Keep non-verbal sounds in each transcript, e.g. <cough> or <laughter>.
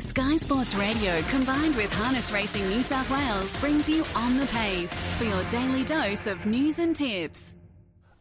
Sky Sports Radio combined with Harness Racing New South Wales brings you On the Pace for your daily dose of news and tips.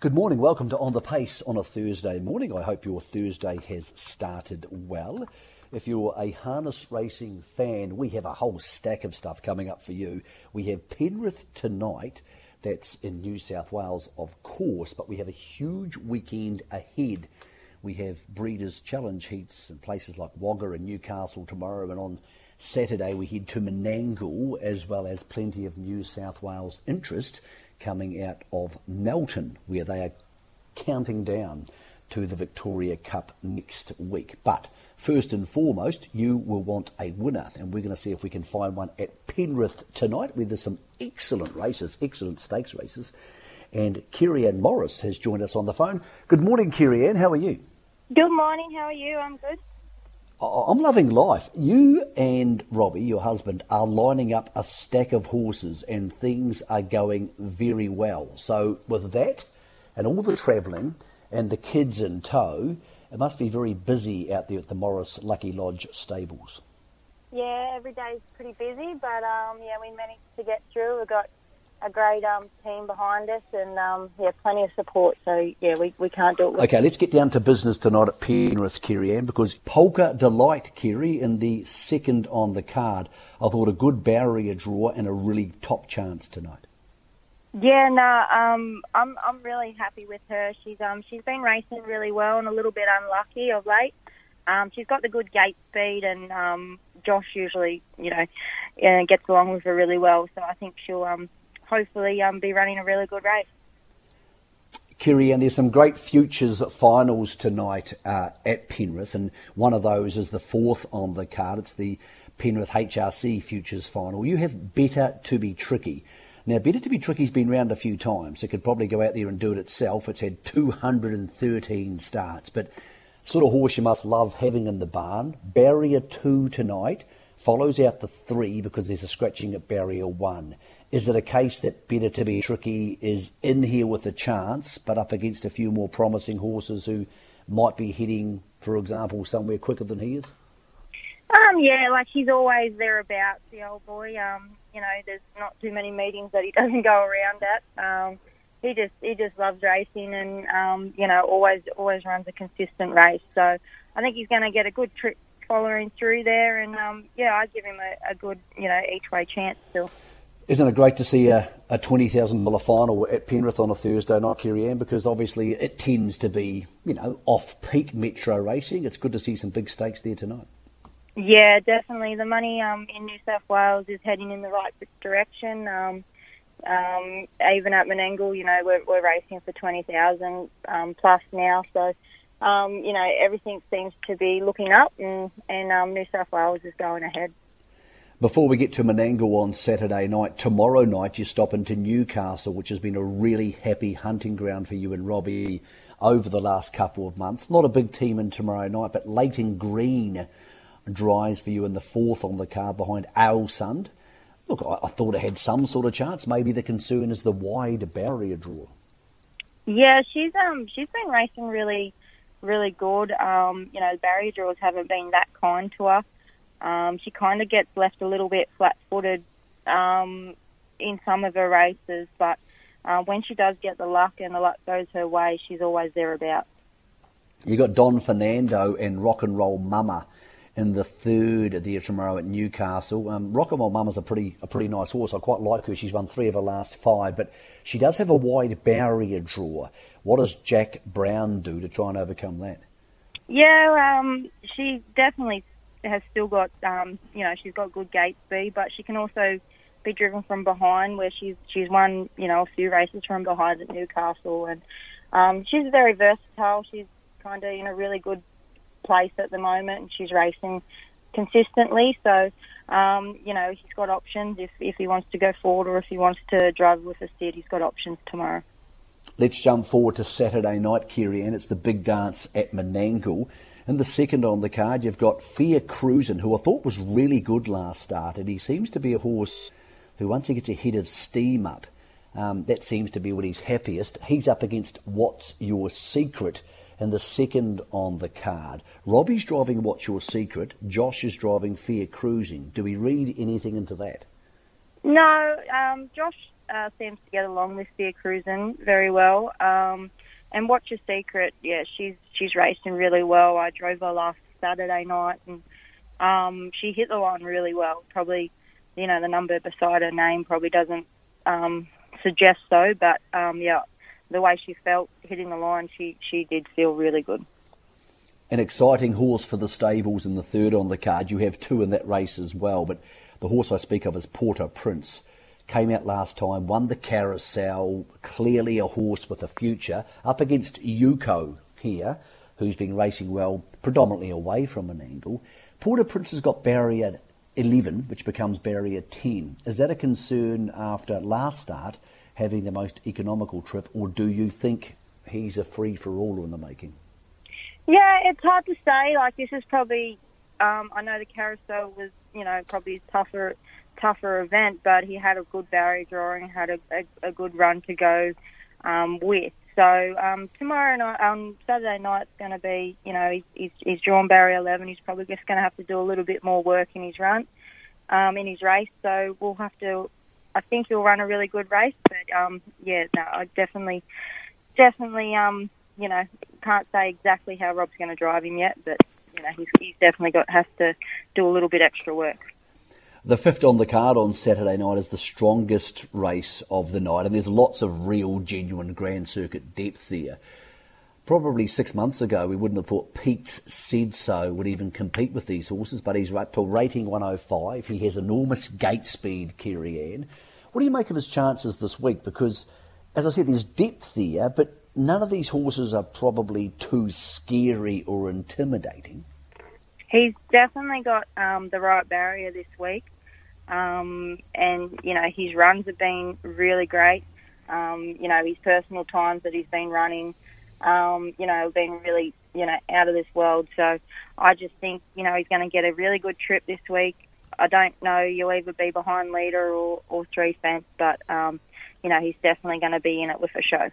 Good morning. Welcome to On the Pace on a Thursday morning. I hope your Thursday has started well. If you're a harness racing fan, we have a whole stack of stuff coming up for you. We have Penrith tonight. That's in New South Wales, of course, but we have a huge weekend ahead we have Breeders' Challenge heats in places like Wagga and Newcastle tomorrow, and on Saturday we head to Menangle, as well as plenty of New South Wales interest coming out of Melton, where they are counting down to the Victoria Cup next week. But first and foremost, you will want a winner, and we're going to see if we can find one at Penrith tonight, where there's some excellent races, excellent stakes races. And Kiri Ann Morris has joined us on the phone. Good morning, Kiri Ann. How are you? Good morning. How are you? I'm good. I'm loving life. You and Robbie, your husband, are lining up a stack of horses and things are going very well. So, with that and all the travelling and the kids in tow, it must be very busy out there at the Morris Lucky Lodge stables. Yeah, every day is pretty busy, but um, yeah, we managed to get through. We've got a great um, team behind us and um, yeah, plenty of support. So yeah, we, we can't do it. Okay, let's get down to business tonight at Penrith, Ann, because Polka Delight, Kiri, in the second on the card, I thought a good barrier draw and a really top chance tonight. Yeah, no, um, I'm I'm really happy with her. She's um she's been racing really well and a little bit unlucky of late. Um, she's got the good gate speed, and um, Josh usually, you know, uh, gets along with her really well. So I think she'll um hopefully um, be running a really good race. Kiri, and there's some great futures finals tonight uh, at Penrith, and one of those is the fourth on the card. It's the Penrith HRC Futures Final. You have Better to Be Tricky. Now, Better to Be Tricky's been around a few times. It could probably go out there and do it itself. It's had 213 starts, but sort of horse you must love having in the barn. Barrier 2 tonight follows out the 3 because there's a scratching at Barrier 1. Is it a case that Better to Be Tricky is in here with a chance, but up against a few more promising horses who might be hitting, for example, somewhere quicker than he is? Um, yeah, like he's always thereabouts, the old boy. Um, you know, there's not too many meetings that he <laughs> doesn't go around at. Um, he just he just loves racing and um, you know always always runs a consistent race. So I think he's going to get a good trip following through there, and um, yeah, I give him a, a good you know each way chance still. Isn't it great to see a, a $20,000 final at Penrith on a Thursday night, Kiri Ann? Because obviously it tends to be, you know, off peak metro racing. It's good to see some big stakes there tonight. Yeah, definitely. The money um, in New South Wales is heading in the right direction. Um, um, even at Menangle, you know, we're, we're racing for 20,000 um, plus now. So, um, you know, everything seems to be looking up and, and um, New South Wales is going ahead. Before we get to Menangle on Saturday night, tomorrow night you stop into Newcastle, which has been a really happy hunting ground for you and Robbie over the last couple of months. Not a big team in tomorrow night, but Leighton Green dries for you in the fourth on the card behind Alsund. Look, I, I thought it had some sort of chance. Maybe the concern is the wide barrier draw. Yeah, she's um she's been racing really, really good. Um, you know, barrier draws haven't been that kind to her. Um, she kind of gets left a little bit flat-footed um, in some of her races, but uh, when she does get the luck and the luck goes her way, she's always thereabouts. You got Don Fernando and Rock and Roll Mama in the third there tomorrow at Newcastle. Um, Rock and Roll Mama's a pretty a pretty nice horse. I quite like her. She's won three of her last five, but she does have a wide barrier draw. What does Jack Brown do to try and overcome that? Yeah, um, she definitely has still got, um, you know, she's got good gate speed, but she can also be driven from behind, where she's she's won, you know, a few races from behind at Newcastle, and um, she's very versatile. She's kind of in a really good place at the moment, and she's racing consistently. So, um, you know, he's got options if if he wants to go forward or if he wants to drive with a steed. He's got options tomorrow. Let's jump forward to Saturday night, Kiri, and it's the big dance at Menangle. And the second on the card, you've got Fear Cruisin', who I thought was really good last start, and he seems to be a horse who, once he gets a hit of steam up, um, that seems to be when he's happiest. He's up against What's Your Secret and the second on the card. Robbie's driving What's Your Secret. Josh is driving Fear Cruising. Do we read anything into that? No, um, Josh uh, seems to get along with Fair Cruising very well. Um, and What's Your Secret? Yeah, she's she's racing really well. I drove her last Saturday night, and um, she hit the line really well. Probably, you know, the number beside her name probably doesn't um, suggest so, but um, yeah, the way she felt hitting the line, she she did feel really good. An exciting horse for the stables in the third on the card. You have two in that race as well, but the horse I speak of is Porter Prince. Came out last time, won the carousel, clearly a horse with a future, up against Yuko here, who's been racing well, predominantly away from Menangle. Porter Prince has got barrier 11, which becomes barrier 10. Is that a concern after last start, having the most economical trip, or do you think he's a free for all in the making? Yeah, it's hard to say. Like this is probably, um, I know the carousel was, you know, probably tougher, tougher event, but he had a good barrier drawing, had a, a, a good run to go um, with. So um, tomorrow night, on Saturday night, it's going to be, you know, he's, he's, he's drawn barrier 11. He's probably just going to have to do a little bit more work in his run, um, in his race. So we'll have to. I think he'll run a really good race, but um, yeah, no, I definitely, definitely, um, you know, can't say exactly how Rob's going to drive him yet, but you know, he's, he's definitely got has to do a little bit extra work. The fifth on the card on Saturday night is the strongest race of the night, and there's lots of real, genuine Grand Circuit depth there. Probably six months ago, we wouldn't have thought Pete's said so would even compete with these horses, but he's up to rating 105. He has enormous gate speed, Kerry-Anne. What do you make of his chances this week? Because, as I said, there's depth there, but none of these horses are probably too scary or intimidating. He's definitely got um, the right barrier this week. Um, and, you know, his runs have been really great. Um, you know, his personal times that he's been running, um, you know, been really, you know, out of this world. So I just think, you know, he's going to get a really good trip this week. I don't know you'll either be behind leader or, or three fence, but, um, you know, he's definitely going to be in it with a show.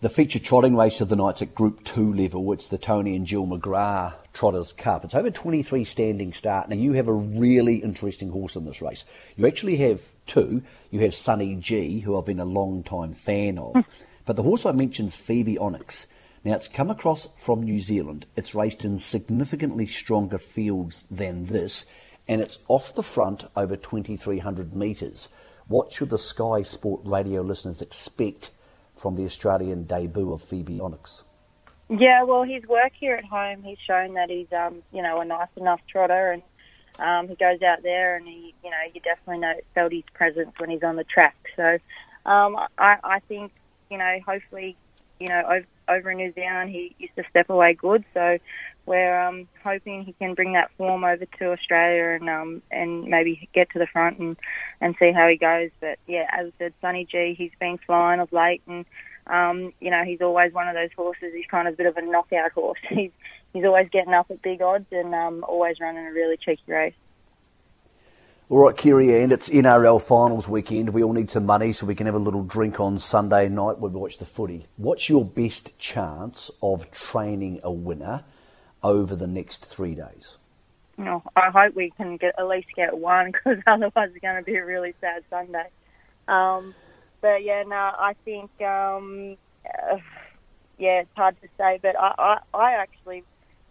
The feature trotting race of the night's at Group 2 level. It's the Tony and Jill McGrath Trotters Cup. It's over 23 standing start. Now, you have a really interesting horse in this race. You actually have two. You have Sunny G, who I've been a long time fan of. Hmm. but the horse I mentioned is Phoebe Onyx. Now, it's come across from New Zealand. It's raced in significantly stronger fields than this, and it's off the front over 2,300 metres. What should the Sky Sport radio listeners expect from the Australian debut of Phoebe Onyx? Yeah, well, his work here at home, he's shown that he's, um, you know, a nice enough trotter, and um, he goes out there, and he, you know, you definitely know felt his presence when he's on the track. So, um, I, I think, you know, hopefully, you know, over, over in New Zealand, he used to step away good. So, we're um, hoping he can bring that form over to Australia and um, and maybe get to the front and, and see how he goes. But yeah, as I said, Sunny G, he's been flying of late, and um, you know he's always one of those horses. He's kind of a bit of a knockout horse. <laughs> He's he's always getting up at big odds and um, always running a really cheeky race. All right, Kerry-Anne, it's NRL finals weekend. We all need some money so we can have a little drink on Sunday night when we watch the footy. What's your best chance of training a winner? over the next three days? No, I hope we can get at least get one <laughs> because otherwise it's going to be a really sad Sunday. Um, but yeah, no, I think um, uh, yeah, it's hard to say, but I, I, I actually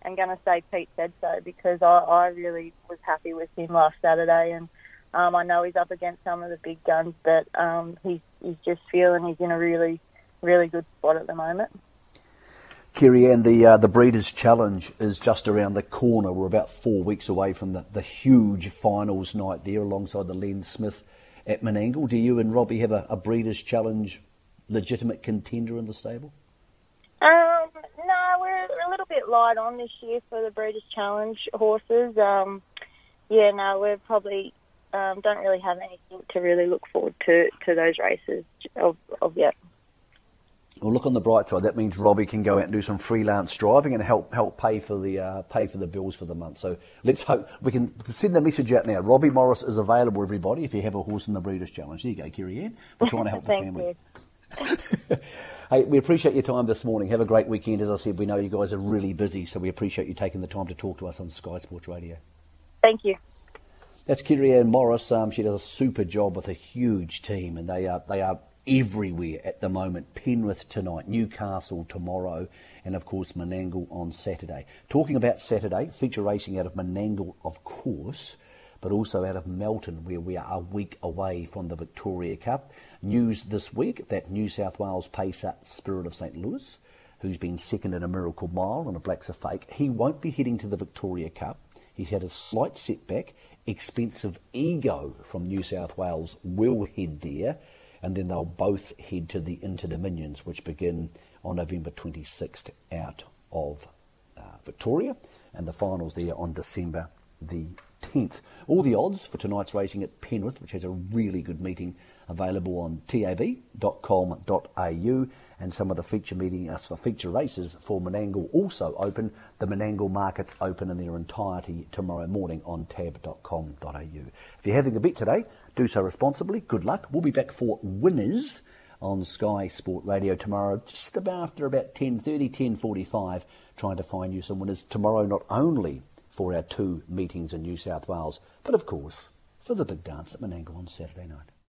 am going to say Pete said so because I, I really was happy with him last Saturday, and um, I know he's up against some of the big guns, but um, he's he's just feeling he's in a really really good spot at the moment. Kerry-Anne, the uh, the Breeders' Challenge is just around the corner. We're about four weeks away from the, the huge finals night there, alongside the Len Smith at Menangle. Do you and Robbie have a, a Breeders' Challenge legitimate contender in the stable? Um, bit light on this year for the Breeders' Challenge horses. Um, yeah, no, we're probably um, don't really have anything to really look forward to to those races of, of yet. Well, look on the bright side. That means Robbie can go out and do some freelance driving and help help pay for the uh, pay for the bills for the month. So let's hope we can send the message out now. Robbie Morris is available, everybody. If you have a horse in the Breeders' Challenge, there you go, Kerry-Anne. We're trying to help the <laughs> family. You. <laughs> hey, we appreciate your time this morning. Have a great weekend. As I said, we know you guys are really busy, so we appreciate you taking the time to talk to us on Sky Sports Radio. Thank you. That's Kiri-Anne Morris. Um, she does a super job with a huge team, and they are they are everywhere at the moment. Penrith tonight, Newcastle tomorrow, and of course Menangle on Saturday. Talking about Saturday, feature racing out of Menangle, of course, but also out of Melton, where we are a week away from the Victoria Cup. News this week that New South Wales pacer Spirit of St Louis, who's been second in a Miracle Mile and a Blacks a Fake, he won't be heading to the Victoria Cup. He's had a slight setback. Expensive Ego from New South Wales will head there, and then they'll both head to the Inter Dominions, which begin on November 26th out of uh, Victoria, and the finals there on December the 10th. All the odds for tonight's racing at Penrith, which has a really good meeting available on tab.com.au, and some of the feature meeting, uh, feature races for Menangle also open. The Menangle markets open in their entirety tomorrow morning on tab.com.au. If you're having a bet today, do so responsibly. Good luck. We'll be back for winners on Sky Sport Radio tomorrow, just about after about 10.30, 10.45, trying to find you some winners tomorrow, not only for our two meetings in New South Wales, but of course for the big dance at Menangle on Saturday night.